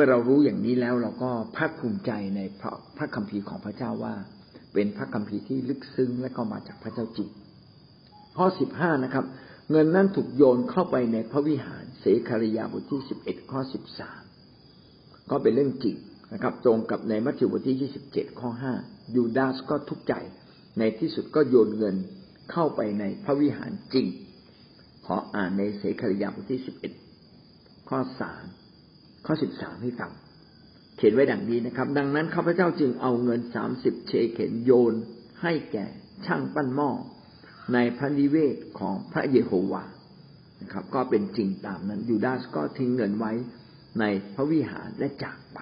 มื่อเรารู้อย่างนี้แล้วเราก็ภาคภูมิใจในพระพระคัมภีร์ของพระเจ้าว่า เป็นพระคัมภีร์ที่ลึกซึ้งและก็มาจากพระเจ้าจริงข้อสิบห้านะครับ เงินนั้นถูกโยนเข้าไปในพระวิหารเสคาริยาบทที่สิบเอ็ดข้อสิบสามก็เป็นเรื่องจริงนะครับ ตรงกับในมัทธิวบทที่ยี่สิบเจ็ดข้อห้ายูดาสก็ทุกข์ใจ ในที่สุดก็โยนเงินเข้าไปในพระวิหารจริง ขออ่านในเสคาริยาบทที่สิบเอ็ดข้อสาม ข้อสิบสามให้ฟังเขียนไว้ดังนี้นะครับ ดังนั้นข้าพเจ้าจึงเอาเงินสามสิบเชเข็นโยน ให้แก่ช่างปั้นหม้อในพระนิเวศของพระเยโฮวานะครับ ก็เป็นจริงตามนั้นยูดาสก็ทิ้งเงินไว้ในพระวิหารและจากไป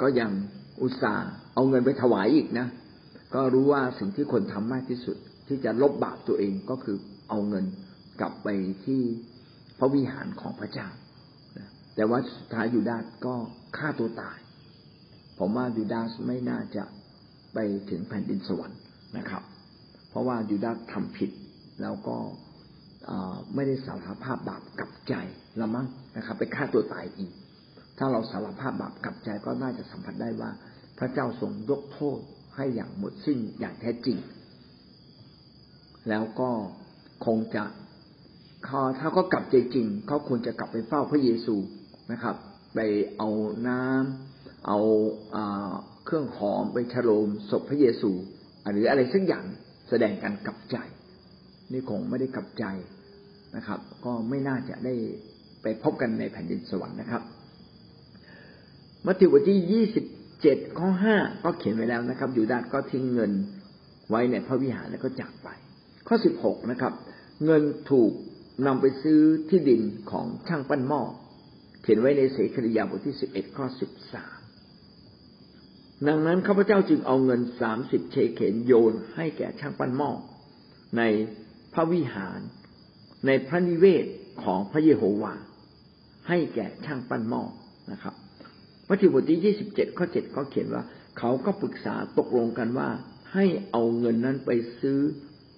ก็ยังอุตส่าห์เอาเงินไปถวายอีกนะ ก็รู้ว่าสิ่งที่คนทำมากที่สุด ที่จะลบบาปตัวเองก็คือเอาเงินกลับไปที่พระวิหารของพระเจ้า แต่ว่าสุดท้ายยูดาสก็ฆ่าตัวตาย ผมว่ายูดาสไม่น่าจะไปถึงแผ่นดินสวรรค์นะครับ เพราะว่ายูดาสทำผิดแล้วก็ไม่ได้สารภาพบาปกับใจละมั้งนะครับ ไปฆ่าตัวตายอีก ถ้าเราสารภาพบาปกับใจก็น่าจะสัมผัสได้ว่า พระเจ้าทรงยกโทษให้อย่างหมดสิ้นอย่างแท้จริง แล้วก็คงจะถ้าก็กลับใจจริง เขาควรจะกลับไปเฝ้าพระเยซู นะครับ ไปเอาน้ำเอาเครื่องหอมไปฉโลมศพพระเยซู หรืออะไรสักอย่างแสดงการกลับใจ นี่คงไม่ได้กลับใจนะครับ ก็ไม่น่าจะได้ไปพบกันในแผ่นดินสวรรค์นะครับ มัทธิวบทที่ยี่สิบเจ็ดข้อห้าก็เขียนไว้แล้วนะครับ ยูดาสก็ทิ้งเงินไว้ในพระวิหารแล้วก็จากไป ข้อสิบหกนะครับ เงินถูกนำไปซื้อที่ดินของช่างปั้นหม้อ ขียนไว้ในเสคริยาบทที่สิบเอ็ดข้อสิบสามดังนั้นข้าพเจ้าจึงเอาเงินสามสิบเชเขนโยนให้แก่ช่างปั้นหม้อในพระวิหาร ในพระนิเวศของพระเยโฮวา ให้แก่ช่างปั้นหม้อนะครับมัทธิวบทที่ยี่สิบเจ็ดข้อเจ็ดเขาเขียนว่า เขาก็ปรึกษาตกลงกันว่า ให้เอาเงินนั้นไปซื้อ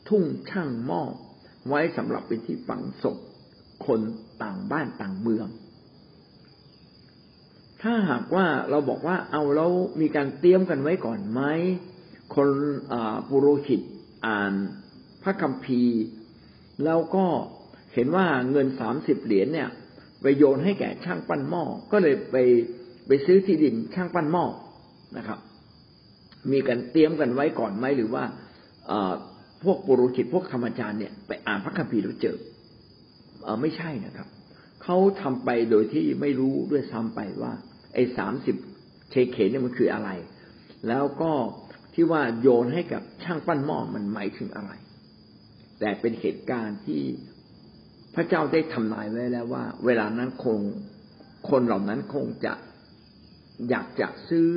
ทุ่งช่างหม้อไว้สำหรับเป็นที่ฝังศพคนต่างบ้านต่างเมือง ถ้าหากว่าเราบอกว่าเอาแล้วมีการเตรียมกันไว้ก่อนไหมคนปุโรหิตอ่านพระคัมภีร์ แล้วก็เห็นว่าเงินสามสิบเหรียญเนี่ย ไปโยนให้แก่ช่างปั้นหม้อก็เลยไปไปซื้อที่ดินช่างปั้นหม้อนะครับ มีการเตรียมกันไว้ก่อนไหมหรือว่าพวกปุโรหิตพวกธรรมจารย์เนี่ยไปอ่านพระคัมภีร์แล้วเจอเออไม่ใช่นะครับ เขาทำไปโดยที่ไม่รู้ด้วยซ้ำไปว่า ไอ้สามสิบเชเคเนี่ยมันคืออะไร แล้วก็ที่ว่าโยนให้กับช่างปั้นหม้อมันหมายถึงอะไร แต่เป็นเหตุการณ์ที่พระเจ้าได้ทำนายไว้แล้วว่า เวลานั้นคงคนเหล่านั้นคงจะอยากจะซื้อ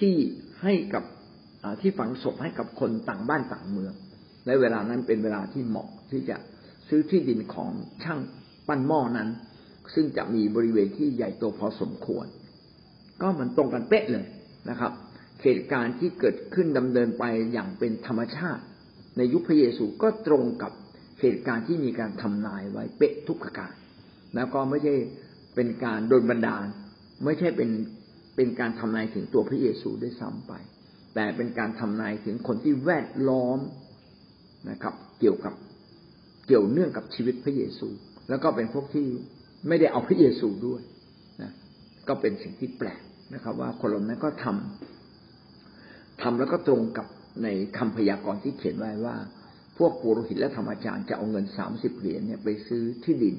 ที่ให้กับที่ฝังศพให้กับคนต่างบ้านต่างเมือง และเวลานั้นเป็นเวลาที่เหมาะที่จะซื้อที่ดินของช่างปั้นหม้อนั้น ซึ่งจะมีบริเวณที่ใหญ่โตพอสมควร ก็มันตรงกันเป๊ะเลยนะครับเหตุการณ์ที่เกิดขึ้นดำเนินไปอย่างเป็นธรรมชาติ ในยุคพระเยซูก็ตรงกับเหตุการณ์ที่มีการทำนายไว้เป๊ะทุกประการแล้วก็ไม่ใช่เป็นการโดนบันดาล ไม่ใช่เป็นเป็นการทำนายถึงตัวพระเยซูด้วยซ้ำไป แต่เป็นการทำนายถึงคนที่แวดล้อมนะครับ เกี่ยวกับเกี่ยวเนื่องกับชีวิตพระเยซู แล้วก็เป็นพวกที่ ไม่ได้เอาพระเยซูด้วยนะก็เป็นสิ่งที่แปลกนะครับ ว่าคนเหล่านั้นก็ทำทำแล้วก็ตรงกับในคำพยากรณ์ที่เขียนไว้ว่า พวกปุโรหิตและธรรมจารย์จะเอาเงินสามสิบเหรียญเนี่ยไปซื้อที่ดิน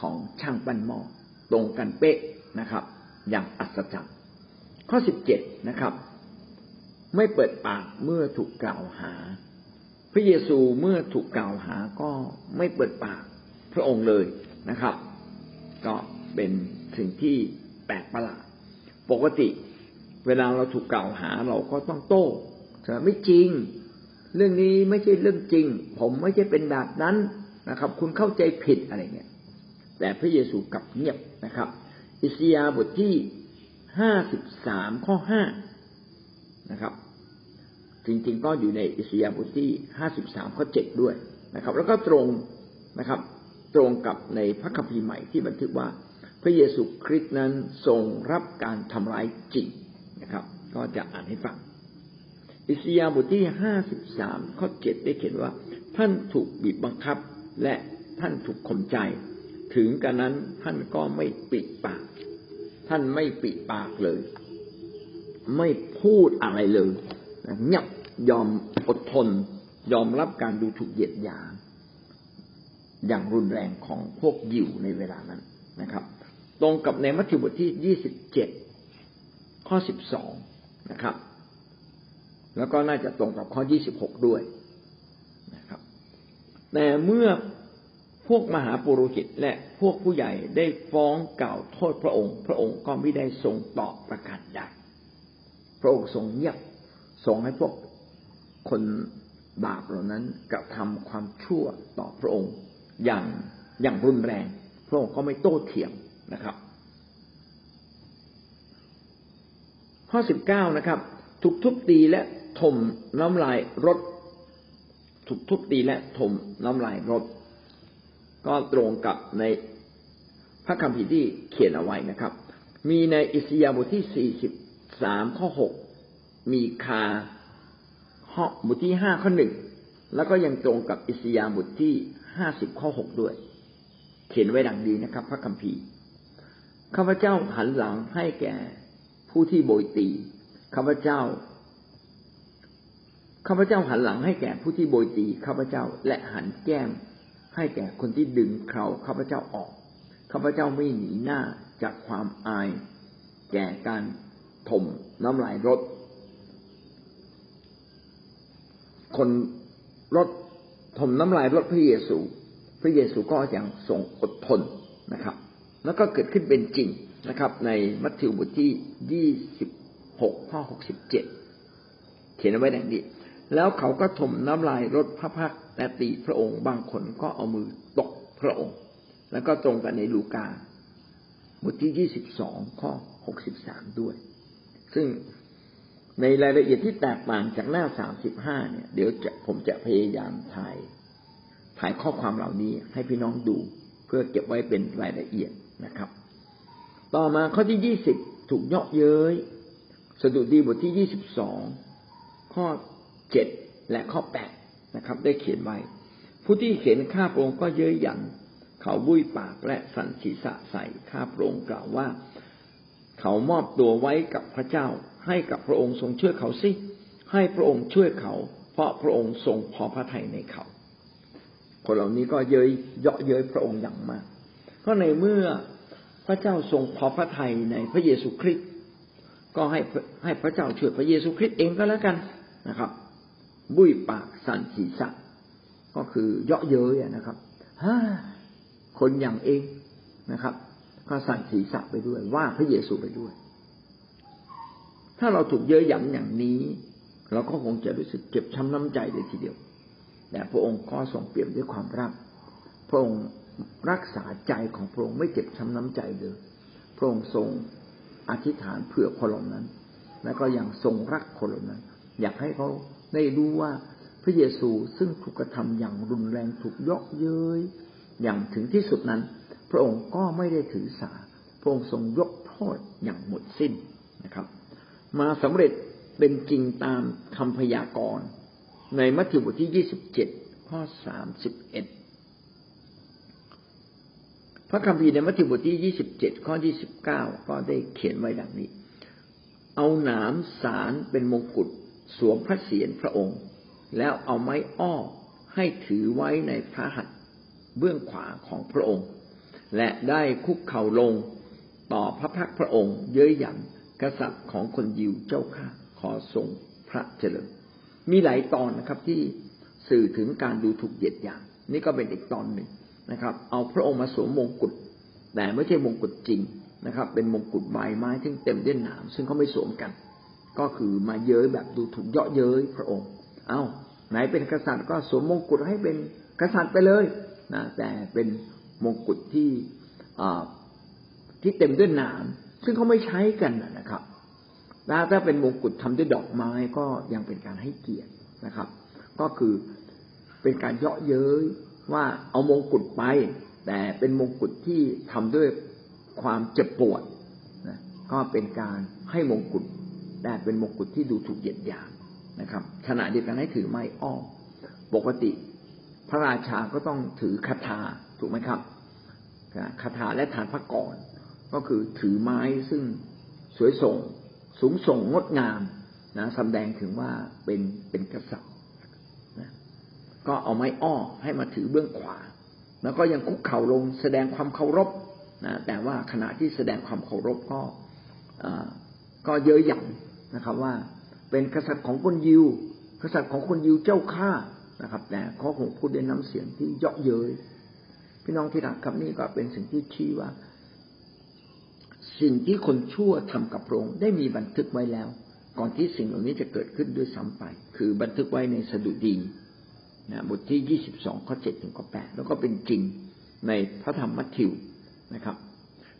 ของช่างปั้นหม้อตรงกันเป๊ะนะครับ อย่างอัศจรรย์ข้อสิบเจ็ดนะครับ ไม่เปิดปากเมื่อถูกกล่าวหา พระเยซูเมื่อถูกกล่าวหาก็ไม่เปิดปากพระองค์เลยนะครับ ก็เป็นสิ่งที่แปลกประหลาดปกติ เวลาเราถูกกล่าวหาเราก็ต้องโต้ไม่จริง เรื่องนี้ไม่ใช่เรื่องจริง ผมไม่ใช่เป็นแบบนั้นนะครับ คุณเข้าใจผิดอะไรเงี้ยแต่พระเยซูกลับเงียบนะครับ อิสยาบทที่ห้าสิบสามข้อห้านะครับ จริงๆก็อยู่ในอิสยาห์บทที่ห้าสิบสามข้อเจ็ดด้วยนะครับ แล้วก็ตรงนะครับ ตรงกับในพระคัมภีร์ใหม่ที่บันทึกว่า พระเยซูคริสต์นั้นทรงรับการทำร้ายจริงนะครับ ก็จะอ่านให้ฟังอิสยาห์บทที่ห้าสิบสามข้อเจ็ดได้เขียนว่า ท่านถูกบีบบังคับและท่านถูกข่มใจ ถึงกันนั้นท่านก็ไม่ปิดปาก ท่านไม่ปิดปากเลย ไม่พูดอะไรเลยเงียบยอมอดทน ยอมรับการดูถูกเหยียดหยาม อย่างรุนแรงของพวกยิวในเวลานั้นนะครับ ตรงกับในมัทธิวบทที่ยี่สิบเจ็ดข้อสิบสองนะครับ แล้วก็น่าจะตรงกับข้อยี่สิบหกด้วยนะครับ แต่เมื่อพวกมหาปุโรหิตและพวกผู้ใหญ่ได้ฟ้องกล่าวโทษพระองค์ พระองค์ก็ไม่ได้ทรงตอบประกาศใดพระองค์ทรงเงียบทรงให้พวกคนบาปเหล่านั้นกระทำความชั่วต่อพระองค์ อย่างอย่างรุนแรงพระองค์ก็ไม่โต้เถียงนะครับ ข้อสิบเก้านะครับ ถูกทุบตีและถมน้ำลายรถ ถูกทุบตีและถมน้ำลายรถ ก็ตรงกับในพระคัมภีร์ที่เขียนเอาไว้นะครับ มีในอิสยาห์บทที่สี่สิบสามข้อหกมีคาข้อบทที่ห้าข้อหนึ่งแล้วก็ยังตรงกับอิสยาห์บทที่ ห้าสิบข้อหกด้วย เขียนไว้ดังดีนะครับ พระคัมภีร์ข้าพเจ้าหันหลังให้แก่ผู้ที่โบยตีข้าพเจ้าข้าพเจ้าหันหลังให้แก่ผู้ที่โบยตีข้าพเจ้าและหันแก้มให้แก่คนที่ดึงเขาข้าพเจ้าออกข้าพเจ้าไม่หนีหน้าจากความอาย แก่การถมน้ำลายรถ คนรถ ถมน้ำลายรถพระเยซู พระเยซูก็ยังทรงอดทนนะครับ แล้วก็เกิดขึ้นเป็นจริงนะครับ ในมัทธิวบทที่ยี่สิบหกข้อหกสิบเจ็ดเขียนไว้ดังนี้ แล้วเขาก็ถมน้ำลายรถพระพักแต่ตีพระองค์บางคนก็เอามือตกพระองค์ แล้วก็ตรงกันในลูกาบทที่ยี่สิบสองข้อหกสิบสามด้วย ซึ่ง ในรายละเอียดที่แตกต่างจากหน้าสามสิบห้าเนี่ย เดี๋ยวจะผมจะพยายามถ่ายถ่ายข้อความเหล่านี้ให้พี่น้องดู เพื่อเก็บไว้เป็นรายละเอียดนะครับ ต่อมาข้อที่ยี่สิบถูกเยาะเย้ยสดุดีบทที่ยี่สิบสองข้อเจ็ดและข้อแปดนะครับ ได้เขียนไว้ ผู้ที่เขียนข้าพระองค์ก็เย้ยหยันเขาบุ้ยปากและสันศีษะใส่ข้าพระองค์กล่าวว่า เขามอบตัวไว้กับพระเจ้า ให้กับพระองค์ทรงช่วยเขาสิให้พระองค์ช่วยเขา เพราะพระองค์ทรงพอพระทัยในเขา คนเหล่านี้ก็เย้ยเยาะเย้ยพระองค์อย่างมาก ก็ในเมื่อพระเจ้าทรงพอพระทัยในพระเยซูคริสต์ก็ให้ให้พระเจ้าช่วยพระเยซูคริสต์เองก็แล้วกันนะครับ บุยปากสันศีษะก็คือเยาะเย้ยนะครับฮ่าคนอย่างเองนะครับ ก็สั่นศีรษะไปด้วยว่าพระเยซูไปด้วย ถ้าเราถูกเย้ยหยันอย่างนี้ เราก็คงจะรู้สึกเจ็บช้ำน้ำใจเลยทีเดียว แต่พระองค์ก็ทรงเปี่ยนด้วยความรัก พระองค์รักษาใจของพระองค์ไม่เจ็บช้ำน้ำใจเลย พระองค์ทรงอธิษฐานเผื่อคนเหล่านั้น และก็ยังทรงรักคนเหล่านั้น อยากให้เขาได้รู้ว่าพระเยซูซึ่งถูกกระทำอย่างรุนแรงถูกยกเย้ยอย่างถึงที่สุดนั้น พระองค์ก็ไม่ได้ถือสา พระองค์ทรงยกโทษอย่างหมดสิ้นนะครับ มาสำเร็จเป็นจริงตามคำพยากรณ์ในมัทธิวบทที่ยี่สิบเจ็ดข้อสามสิบเอ็ดพระคัมภีร์ในมัทธิวบทที่ยี่สิบเจ็ดข้อยี่สิบเก้าก็ได้เขียนไว้ดังนี้ เอาหนามสารเป็นมงกุฎสวมพระเศียรพระองค์ แล้วเอาไม้อ้อให้ถือไว้ในพระหัตถ์เบื้องขวาของพระองค์ และได้คุกเข่าลงต่อพระพักพระองค์ เย้ยหยัน กษัตริย์ของคนยิวเจ้าข้าขอทรงพระเจริญ มีหลายตอนนะครับที่สื่อถึงการดูถูกเหยียดหยามนี่ก็เป็นอีกตอนหนึ่งนะครับ เอาพระองค์มาสวมมงกุฎแต่ไม่ใช่มงกุฎจริงนะครับ เป็นมงกุฎใบไม้ที่เต็มด้วยหนามซึ่งเขาไม่สวมกัน ก็คือมาเย้ยแบบดูถูกเยาะเย้ยพระองค์ เอา้า ไหนเป็นกษัตริย์ก็สวมมงกุฎให้เป็นกษัตริย์ไปเลยนะแต่เป็นมงกุฎที่ที่เต็มด้วยหนาม ซึ่งเขาไม่ใช้กันนะครับแล้วถ้าเป็นมงกุฎทำด้วยดอกไม้ก็ยังเป็นการให้เกียรตินะครับ ก็คือเป็นการเยาะเย้ยว่าเอามงกุฎไป แต่เป็นมงกุฎที่ทำด้วยความเจ็บปวดนะก็เป็นการให้มงกุฎแต่เป็นมงกุฎที่ดูถูกเหยียดหยามนะครับ ขณะเดียวกันให้ถือไม้อ้อมปกติ พระราชาก็ต้องถือคาถาถูกไหมครับคาถาและฐานพระกร ก็คือถือไม้ซึ่งสวยส่ง สูงส่งงดงามนะแสดงถึงว่าเป็นเป็นกษัตริย์นะก็เอาไม้อ้อให้มาถือเบื้องขวา แล้วก็ยังคุกเข่าลงแสดงความเคารพนะแต่ว่าขณะที่แสดงความเคารพก็ก็เยอะหยันนะครับ ว่าเป็นกษัตริย์ของคนยิว กษัตริย์ของคนยิวเจ้าข้านะครับ แต่เขาคงพูดด้วยน้ำเสียงที่เยาะเย้ยพี่น้องที่รักครับนี่ก็เป็นสิ่งที่ชี้ว่า สิ่งที่คนชั่วทำกับพระองค์ได้มีบันทึกไว้แล้ว ก่อนที่สิ่งเหล่านี้จะเกิดขึ้นด้วยซ้ำไป คือบันทึกไว้ในสดุดีนะบทที่ยี่สิบสองข้อเจ็ดถึงข้อแปดแล้วก็เป็นจริงในพระธรรมมัทธิวนะครับ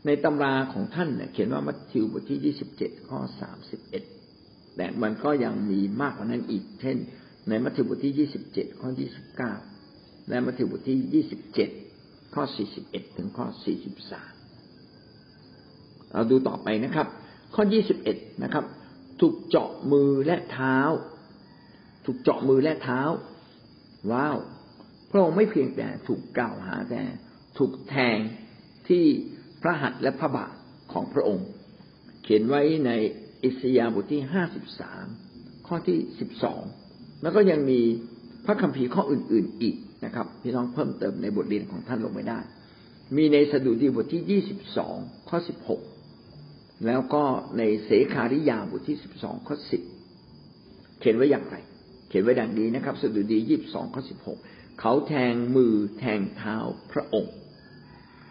ในตำราของท่านเนี่ยเขียนว่ามัทธิวบทที่ยี่สิบเจ็ดข้อสามสิบเอ็ดแต่มันก็ยังมีมากกว่านั้นอีก เช่น ในมัทธิวบทที่ยี่สิบเจ็ดข้อยี่สิบเก้าและมัทธิวบทที่ยี่สิบเจ็ดข้อสี่สิบเอ็ดถึงข้อสี่สิบสาม เราดูต่อไปนะครับ ข้อยี่สิบเอ็ดนะครับ ถูกเจาะมือและเท้า ถูกเจาะมือและเท้า ว้าวพระองค์ไม่เพียงแต่ถูกกล่าวหาแต่ถูกแทงที่พระหัตถ์และพระบาทของพระองค์ เขียนไว้ในอิสยาห์บทที่ห้าสิบสามข้อที่สิบสองแล้วก็ยังมีพระคัมภีร์ข้ออื่น ๆ อีกนะครับ พี่น้องเพิ่มเติมในบทเรียนของท่านลงไปได้ มีในสดุดีบทที่ยี่สิบสองข้อสิบหก แล้วก็ในเสขาริยาบทที่สิบสองข้อสิบเขียนไว้อย่างไร เขียนไว้ดังนี้นะครับสดุดียี่สิบสองข้อสิบหกเขาแทงมือแทงเท้าพระองค์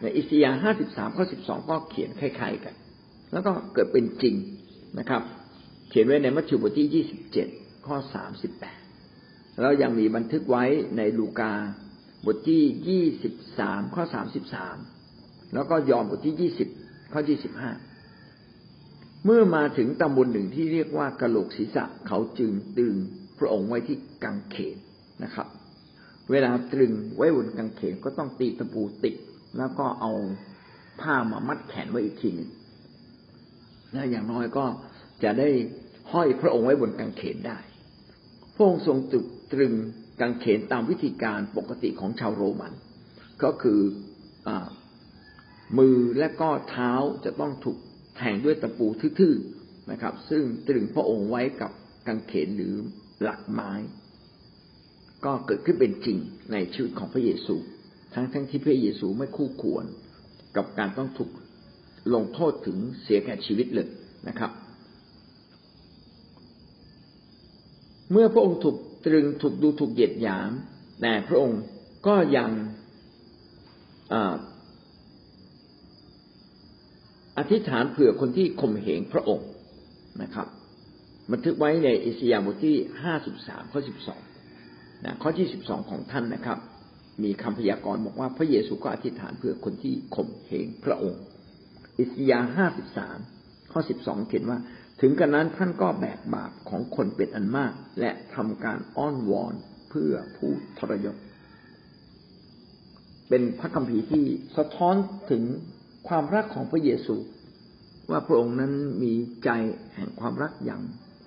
ในอิสยาห์ห้าสิบสามข้อสิบสองก็เขียนคล้ายๆกัน แล้วก็เกิดเป็นจริงนะครับ เขียนไว้ในมัทธิวบทที่ยี่สิบเจ็ดข้อสามสิบแปดแล้วยังมีบันทึกไว้ในลูกาบทที่ยี่สิบสามข้อสามสิบสามแล้วก็ยอห์นบทที่ยี่สิบข้อยี่สิบห้า เมื่อมาถึงตำบลหนึ่งที่เรียกว่ากะโหลกศีรษะเขาจึงตึงพระองค์ไว้ที่กังเขนนะครับ เวลาตรึงไว้บนกังเขนก็ต้องตีตะปูติดแล้วก็เอาผ้ามามัดแขนไว้อีกทีหนึ่งและอย่างน้อยก็จะได้ห้อยพระองค์ไว้บนกังเขนได้ พระองค์ทรงตึกตรึงกังเขนตามวิธีการปกติของชาวโรมัน ก็คืออมือและก็เท้าจะต้องถูก แทงด้วยตะปูทื่อๆนะครับ ซึ่งตรึงพระองค์ไว้กับกังเขนหรือหลักไม้ ก็เกิดขึ้นเป็นจริงในชีวิตของพระเยซู ทั้งทั้งที่พระเยซูไม่คู่ควรกับการต้องถูกลงโทษถึงเสียแก่ชีวิตเลยนะครับ เมื่อพระองค์ถูกตรึงถูกดูถูกเหยียดหยาม แต่พระองค์ก็ยัง อธิษฐานเผื่อคนที่ข่มเหงพระองค์นะครับ บันทึกไว้ในอิสยาห์บทที่ห้าสิบสามข้อสิบสองนะข้อที่สิบสองของท่านนะครับ มีคำพยากรณ์บอกว่าพระเยซูก็อธิษฐานเผื่อคนที่ข่มเหงพระองค์ อิสยาห์ห้าสิบสามข้อสิบสองเขียนว่า ถึงกันนั้นท่านก็แบกบาปของคนเป็นอันมาก และทำการอ้อนวอนเพื่อผู้ทรยศเป็นพระคัมภีร์ที่สะท้อนถึง ความรักของพระเยซู ว่าพระองค์นั้นมีใจแห่งความรักอย่าง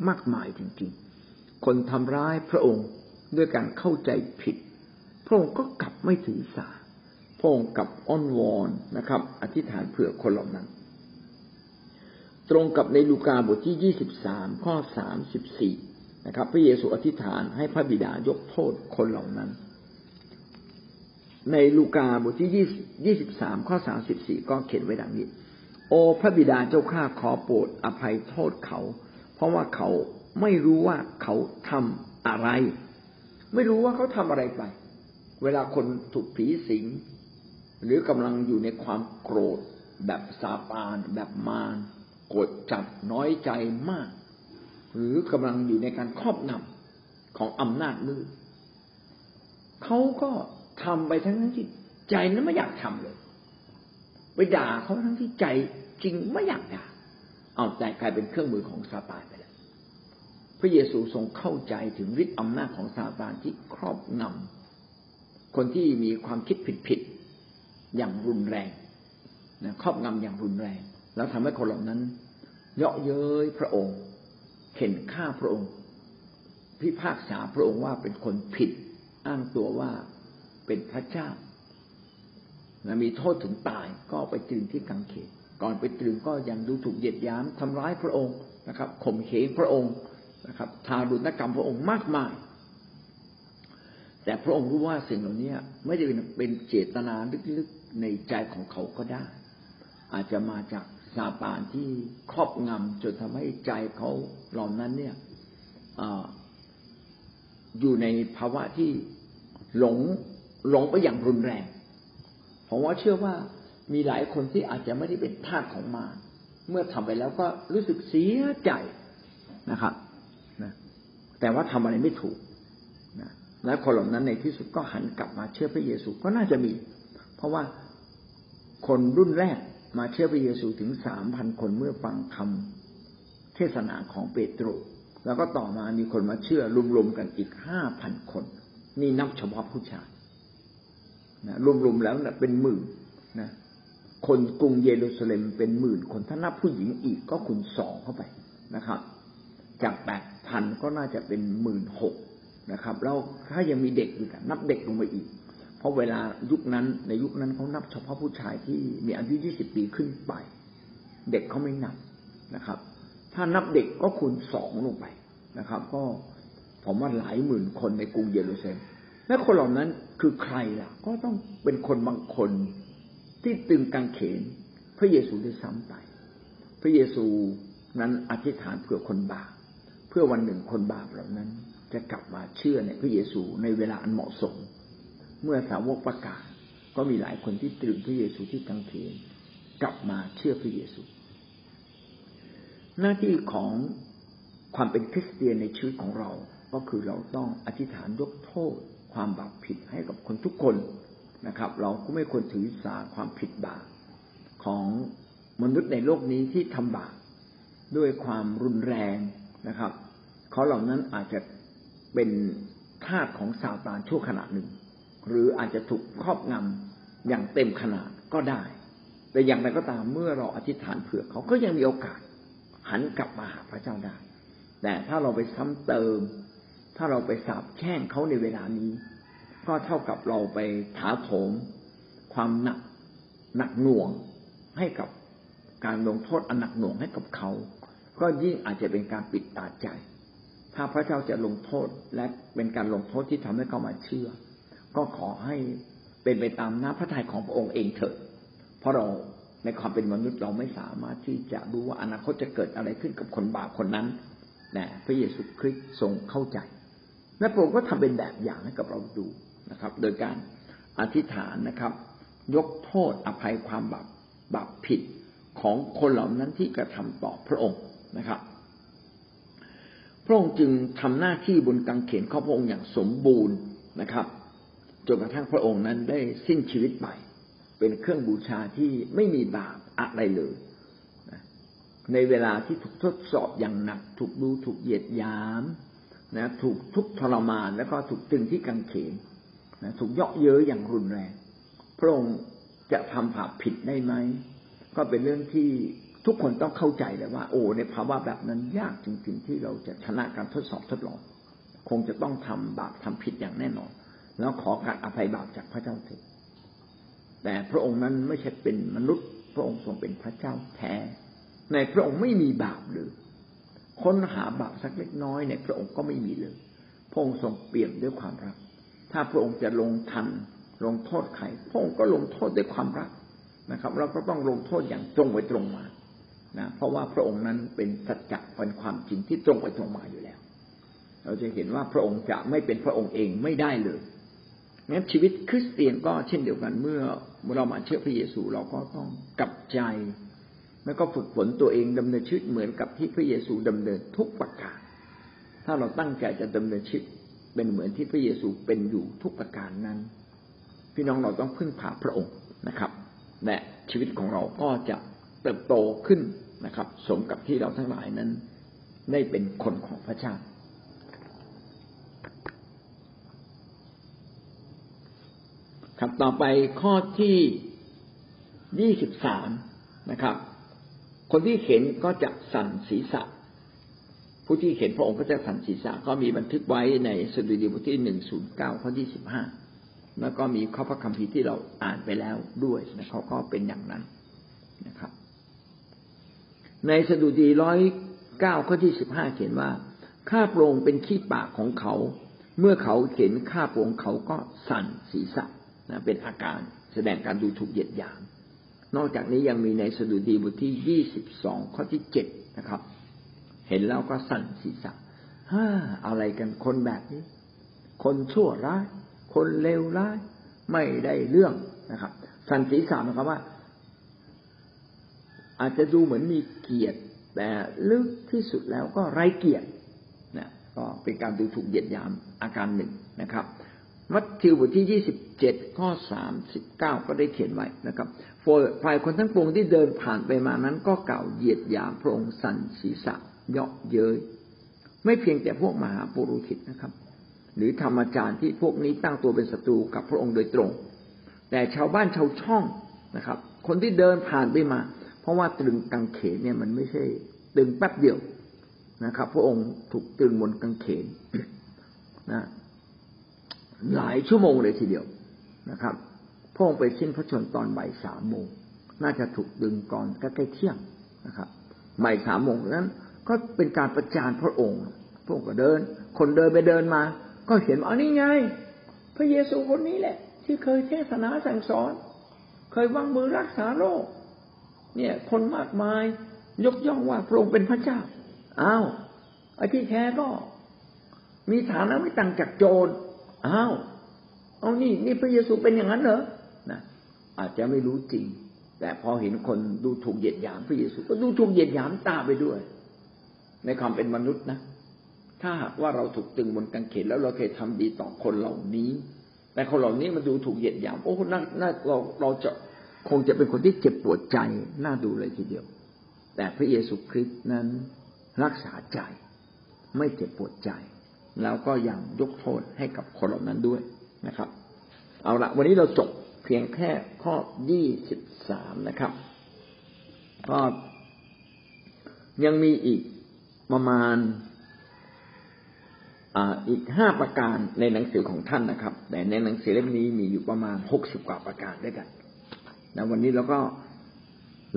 มากมายจริงๆ คนทำร้ายพระองค์ด้วยการเข้าใจผิด พระองค์ก็กลับไม่ถือสาพระองค์กลับอ้อนวอนนะครับ อธิษฐานเผื่อคนเหล่านั้น ตรงกับในลูกาบทที่ยี่สิบสามข้อสามสิบสี่นะครับ พระเยซูอธิษฐานให้พระบิดายกโทษคนเหล่านั้น ในลูกาบทที่ยี่สิบสามข้อสามสิบสี่ก็เขียนไว้ดังนี้ โอพระบิดาเจ้าข้าขอโปรดอภัยโทษเขา เพราะว่าเขาไม่รู้ว่าเขาทำอะไร ไม่รู้ว่าเขาทำอะไรไป เวลาคนถูกผีสิง หรือกำลังอยู่ในความโกรธ แบบซาปาน แบบมารโกรธจัดน้อยใจมาก หรือกำลังอยู่ในการครอบงำของอำนาจมืดเขาก็ ทำไปทั้งที่ใจนั้นไม่อยากทำเลย ไปด่าเขาทั้งที่ใจจริงไม่อยากด่า เอาใจกลายเป็นเครื่องมือของซาตานไปแล้วพระเยซูทรงเข้าใจถึงฤทธิ์อำนาจของซาตานที่ครอบงำคนที่มีความคิดผิดๆอย่างรุนแรงนะครอบงำอย่างรุนแรง แล้วทำให้คนเหล่านั้น เยาะเย้ยพระองค์เข็นฆ่าพระองค์ พิพากษาพระองค์ว่าเป็นคนผิด อ้างตัวว่า เป็นพระเจ้านะมีโทษถึงตายก็ไปตรึงที่กังเขนก่อนไปตรึงก็ยังดูถูกเหยียดหยามทำร้ายพระองค์นะครับข่มเหงพระองค์นะครับ ทารุณกรรมพระองค์มากมาย แต่พระองค์รู้ว่าสิ่งเหล่านี้ไม่ได้เป็นเจตนาลึกๆในใจของเขาก็ได้ อาจจะมาจากซาตานที่ครอบงำจนทำให้ใจเขาเหล่านั้นเนี่ยออยู่ในภาวะที่หลง หลงไปอย่างรุนแรงผมว่าเชื่อว่ามีหลายคนที่อาจจะไม่ได้เป็นทาสของมารเมื่อทำไปแล้วก็รู้สึกเสียใจนะครับนะแต่ว่าทำอะไรไม่ถูกนะและคนเหล่านั้นในที่สุดก็หันกลับมาเชื่อพระเยซูก็น่าจะมี เพราะว่าคนรุ่นแรกมาเชื่อพระเยซูถึงสามพันคนเมื่อฟังคำเทศนาของเปโตร แล้วก็ต่อมามีคนมาเชื่อรวมๆกันอีกห้าพันคน นี่นับเฉพาะผู้ชาย นะรวมๆแล้วนะเป็นหมื่นนะคนกรุงเยรูซาเล็มเป็นหมื่นคนถ้านับผู้หญิงอีกก็คูณสองเข้าไปนะครับ จากแปดพันก็น่าจะเป็นหมื่นหกนะครับ แล้วถ้ายังมีเด็กอีกนับเด็กลงไปอีก เพราะเวลายุคนั้นในยุคนั้นเขานับเฉพาะผู้ชายที่มีอายุยี่สิบปีขึ้นไป เด็กเขาไม่นับนะครับ ถ้านับเด็กก็คูณสองลงไปนะครับ ก็ผมว่าหลายหมื่นคนในกรุงเยรูซาเล็ม และคนเหล่านั้นคือใครล่ะ ก็ต้องเป็นคนบางคนที่ตึงกางเขนพระเยซูได้ซ้ำไป พระเยซูนั้นอธิษฐานเพื่อคนบาปเพื่อวันหนึ่งคนบาปเหล่านั้น จะกลับมาเชื่อในพระเยซูในเวลาอันเหมาะสม เมื่อสาวกประกาศก็มีหลายคนที่ตรึงพระเยซูที่กางเขนกลับมาเชื่อพระเยซู หน้าที่ของความเป็นคริสเตียนในชีวิตของเราก็คือเราต้องอธิษฐานยกโทษ ความบาปผิดให้กับคนทุกคนนะครับ เราก็ไม่ควรถือสาความผิดบาปของมนุษย์ในโลกนี้ที่ทำบาปด้วยความรุนแรงนะครับเขาเหล่านั้นอาจจะเป็นทาสของซาตานชั่วขณะหนึ่ง หรืออาจจะถูกครอบงำอย่างเต็มขนาดก็ได้ แต่อย่างไรก็ตามเมื่อเราอธิษฐานเผื่อเขาก็ยังมีโอกาสหันกลับมาหาพระเจ้าได้ แต่ถ้าเราไปซ้ำเติม ถ้าเราไปสาบแช่งเขาในเวลานี้ ก็เท่ากับเราไปถาโถมความหนักหนักหน่วงให้กับการลงโทษอันหนักหน่วงให้กับเขา ก็ยิ่งอาจจะเป็นการปิดตาใจ ถ้าพระเจ้าจะลงโทษและเป็นการลงโทษที่ทำให้เขามาเชื่อ ก็ขอให้เป็นไปตามน้ำพระทัยของพระองค์เองเถิด เพราะเราในความเป็นมนุษย์เราไม่สามารถที่จะรู้ว่าอนาคตจะเกิดอะไรขึ้นกับคนบาปคนนั้นนะพระเยซูคริสต์ทรงเข้าใจ และพระองค์ก็ทำเป็นแบบอย่างให้กับเราดูนะครับ โดยการอธิษฐานนะครับ ยกโทษอภัยความบาปบาปผิดของคนเหล่านั้นที่กระทำต่อพระองค์นะครับ พระองค์จึงทำหน้าที่บนกังเขนข้าพระองค์อย่างสมบูรณ์นะครับจนกระทั่งพระองค์นั้นได้สิ้นชีวิตไป เป็นเครื่องบูชาที่ไม่มีบาปอะไรเลยในเวลาที่ถูกทดสอบอย่างหนัก ถูกดูถูกเหยียดยาม นะถูกทุกทรมานแล้วก็ถูกตึงที่กังเขนนะถูกเยาะเย้ยอย่างรุนแรง พระองค์จะทำบาปผิดได้ไหม ก็เป็นเรื่องที่ทุกคนต้องเข้าใจเลยว่า โอ้ในภาวะแบบนั้นยากจริงๆที่เราจะชนะการทดสอบทดลอง คงจะต้องทำบาปทำผิดอย่างแน่นอน แล้วขอการอภัยบาปจากพระเจ้าเถิดแต่พระองค์นั้นไม่ใช่เป็นมนุษย์ พระองค์ทรงเป็นพระเจ้าแท้ ในพระองค์ไม่มีบาปเลย ค้นหาบาปสักเล็กน้อยในพระองค์ก็ไม่มีเลย พระองค์ทรงเปี่ยมด้วยความรัก ถ้าพระองค์จะลงทันลงโทษใครพระองค์ก็ลงโทษด้วยความรักนะครับ เราก็ต้องลงโทษอย่างตรงไปตรงมานะเพราะว่าพระองค์นั้นเป็นสัจจะเป็นความจริงที่ตรงไปตรงมาอยู่แล้ว เราจะเห็นว่าพระองค์จะไม่เป็นพระองค์เองไม่ได้เลยงั้นชีวิตคริสเตียนก็เช่นเดียวกันเมื่อเรามาเชื่อพระเยซูเราก็ต้องกลับใจ แล้วก็ฝึกฝนตัวเองดำเนินชีวิตเหมือนกับที่พระเยซูดำเนินทุกประการ ถ้าเราตั้งใจจะดำเนินชีวิตเป็นเหมือนที่พระเยซูเป็นอยู่ทุกประการนั้น พี่น้องเราต้องพึ่งพาพระองค์นะครับ และชีวิตของเราก็จะเติบโตขึ้นนะครับ สมกับที่เราทั้งหลายนั้น ได้เป็นคนของพระเจ้าครับต่อไปข้อที่ยี่สิบสามนะครับ คนที่เห็นก็จะสั่นศีรษะ ผู้ที่เห็นพระองค์ก็จะสั่นศีรษะ ก็มีบันทึกไว้ในสดุดีบทที่หนึ่งศูนย์เก้าข้อที่สิบห้าแล้วก็มีข้อพระคัมภีร์ที่เราอ่านไปแล้วด้วยนะเขาก็เป็นอย่างนั้นนะครับ ในสดุดีร้อยเก้าข้อที่สิบห้าเขียนว่าข้าโปรงเป็นขี้ปากของเขา เมื่อเขาเห็นข้าโปรงเขาก็สั่นศีรษะนะเป็นอาการแสดงการดูถูกเหยียดหยาม นอกจากนี้ยังมีในสดุดีบทที่ยี่สิบสองข้อที่เจ็ดนะครับ เห็นแล้วก็สั่นศีรษะฮ่าอะไรกันคนแบบนี้ คนชั่วร้าย คนเลวร้าย ไม่ได้เรื่องนะครับ สันศีรษะหมายความว่า อาจจะดูเหมือนมีเกียรติ แต่ลึกที่สุดแล้วก็ไร้เกียรตินะก็เป็นการดูถูกเหยียดหยามอาการหนึ่งนะครับ มัทธิวบทที่ยี่สิบเจ็ดข้อสามสิบเก้าก็ได้เขียนไว้นะครับฝ่ายคนทั้งปวงที่เดินผ่านไปมานั้นก็กล่าวเหยียดหยามพระองค์สันศีรษะเยาะเย้ยไม่เพียงแต่พวกมหาปุรุษิตนะครับ หรือธรรมจารย์ที่พวกนี้ตั้งตัวเป็นศัตรูกับพระองค์โดยตรง แต่ชาวบ้านชาวช่องนะครับ คนที่เดินผ่านไปมา เพราะว่าตรึงกางเขนเนี่ยมันไม่ใช่ตึงแป๊บเดียวนะครับ พระองค์ถูกตรึงบนกางเขนนะ หลายชั่วโมงเลยทีเดียวนะครับพระองค์ไปสิ้นพระชนตอนบ่ายสามโมงน่าจะถูกดึงก่อนใกล้เที่ยงนะครับบ่ายสามโมงนั้น ก็เป็นการประจานพระองค์ พระองค์ก็เดิน คนเดินไปเดินมา ก็เห็นว่านี่ไง พระเยซูคนนี้แหละ ที่เคยเทศนาสั่งสอน เคยวางมือรักษาโรค เนี่ย คนมากมายยกย่องว่าพระองค์เป็นพระเจ้าอ้าวไอ้ที่แท้ก็ มีฐานะไม่ต่างจากโจร อ้าวเอานี่นี่พระเยซูเป็นอย่างนั้นเหรอนะอาจจะไม่รู้จริง แต่พอเห็นคนดูถูกเหยียดหยามพระเยซูก็ดูถูกเหยียดหยามตาไปด้วย ในความเป็นมนุษย์นะ ถ้าหากว่าเราถูกตึงบนกางเขนแล้วเราเคยทำดีต่อคนเหล่านี้ แต่คนเหล่านี้มันดูถูกเหยียดหยาม โอ้น่าน่าเราเราจะคงจะเป็นคนที่เจ็บปวดใจน่าดูเลยทีเดียว แต่พระเยซูคริสต์นั้นรักษาใจไม่เจ็บปวดใจ แล้วก็ยังยกโทษให้กับคนเหล่านั้นด้วยนะครับ เอาละวันนี้เราจบเพียงแค่ข้อยี่สิบสามนะครับ ก็ยังมีอีกประมาณออีกห้าประการในหนังสือของท่านนะครับ แต่ในหนังสือเล่มนี้มีอยู่ประมาณหกสิบกว่าประการด้วยกันนะวันนี้เราก็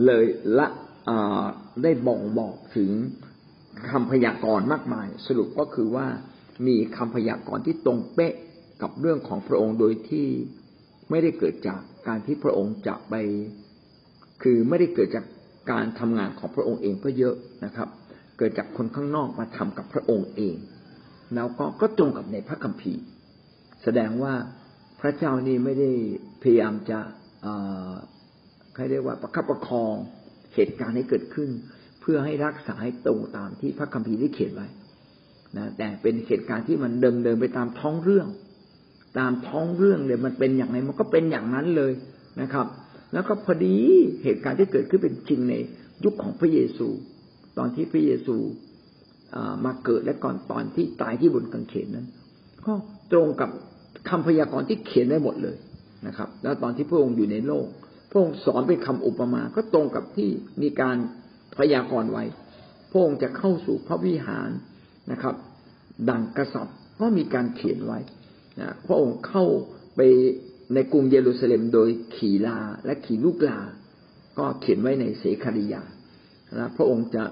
เลยละได้บ่งบอกถึงคำพยากรณ์มากมาย สรุปก็คือว่า มีคำพยากรณ์ที่ตรงเป๊ะกับเรื่องของพระองค์โดยที่ไม่ได้เกิดจากการที่พระองค์จะไป คือไม่ได้เกิดจากการทำงานของพระองค์เองก็เยอะนะครับ เกิดจากคนข้างนอกมาทำกับพระองค์เอง แล้วก็ก็ตรงกับในพระคัมภีร์ แสดงว่าพระเจ้านี่ไม่ได้พยายามจะใครเรียกว่าประคับประคองเหตุการณ์ให้เกิดขึ้น เพื่อให้รักษาให้ตรงตามที่พระคัมภีร์ได้เขียนไว้ นะแต่เป็นเหตุการณ์ที่มันเดิมเดินไปตามท้องเรื่อง ตามท้องเรื่องเลยมันเป็นอย่างไรมันก็เป็นอย่างนั้นเลยนะครับ แล้วก็พอดีเหตุการณ์ที่เกิดขึ้นเป็นจริงในยุคของพระเยซู ตอนที่พระเยซูมาเกิดและก่อนตอนที่ตายที่บนกางเขนนั้น ก็ตรงกับคำพยากรณ์ที่เขียนได้หมดเลยนะครับ แล้วตอนที่พระองค์อยู่ในโลก พระองค์สอนเป็นคำอุปมา ก็ตรงกับที่มีการพยากรณ์ไว้ พระองค์จะเข้าสู่พระวิหารนะครับ ดังกษัตริย์ก็มีการเขียนไว้นะพระองค์เข้าไปในกรุงเยรูซาเล็มโดยขี่ลาและขี่ลูกลา ก็เขียนไว้ในเสคาริยานะพระองค์จะ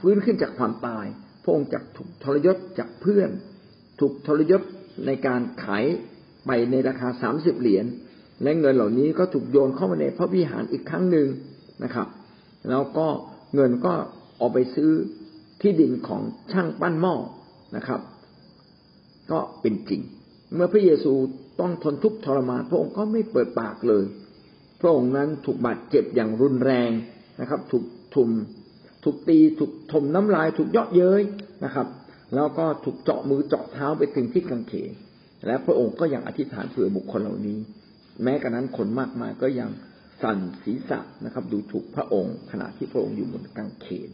ฟื้นขึ้นจากความตาย พระองค์จะถูกทรยศจากเพื่อน ถูกทรยศในการขายไปในราคาสามสิบเหรียญและเงินเหล่านี้ก็ถูกโยนเข้ามาในพระวิหารอีกครั้งหนึ่งนะครับ แล้วก็เงินก็ออกไปซื้อที่ดินของช่างปั้นหม้อ นะครับ ก็เป็นจริง เมื่อพระเยซูต้องทนทุกข์ทรมานพระองค์ก็ไม่เปิดปากเลย พระองค์นั้นถูกบาดเจ็บอย่างรุนแรงนะครับ ถูกทุมถูกตีถูกถมน้ำลาย ถูกเยาะเย้ยนะครับ แล้วก็ถูกเจาะมือเจาะเท้าไปถึงที่กางเขนและพระองค์ก็ยังอธิษฐานเผื่อบุคคลเหล่านี้ แม้กระนั้นคนมากมายก็ยังสั่นศีรษะนะครับ ดูถูกพระองค์ขณะที่พระองค์อยู่บนกางเขน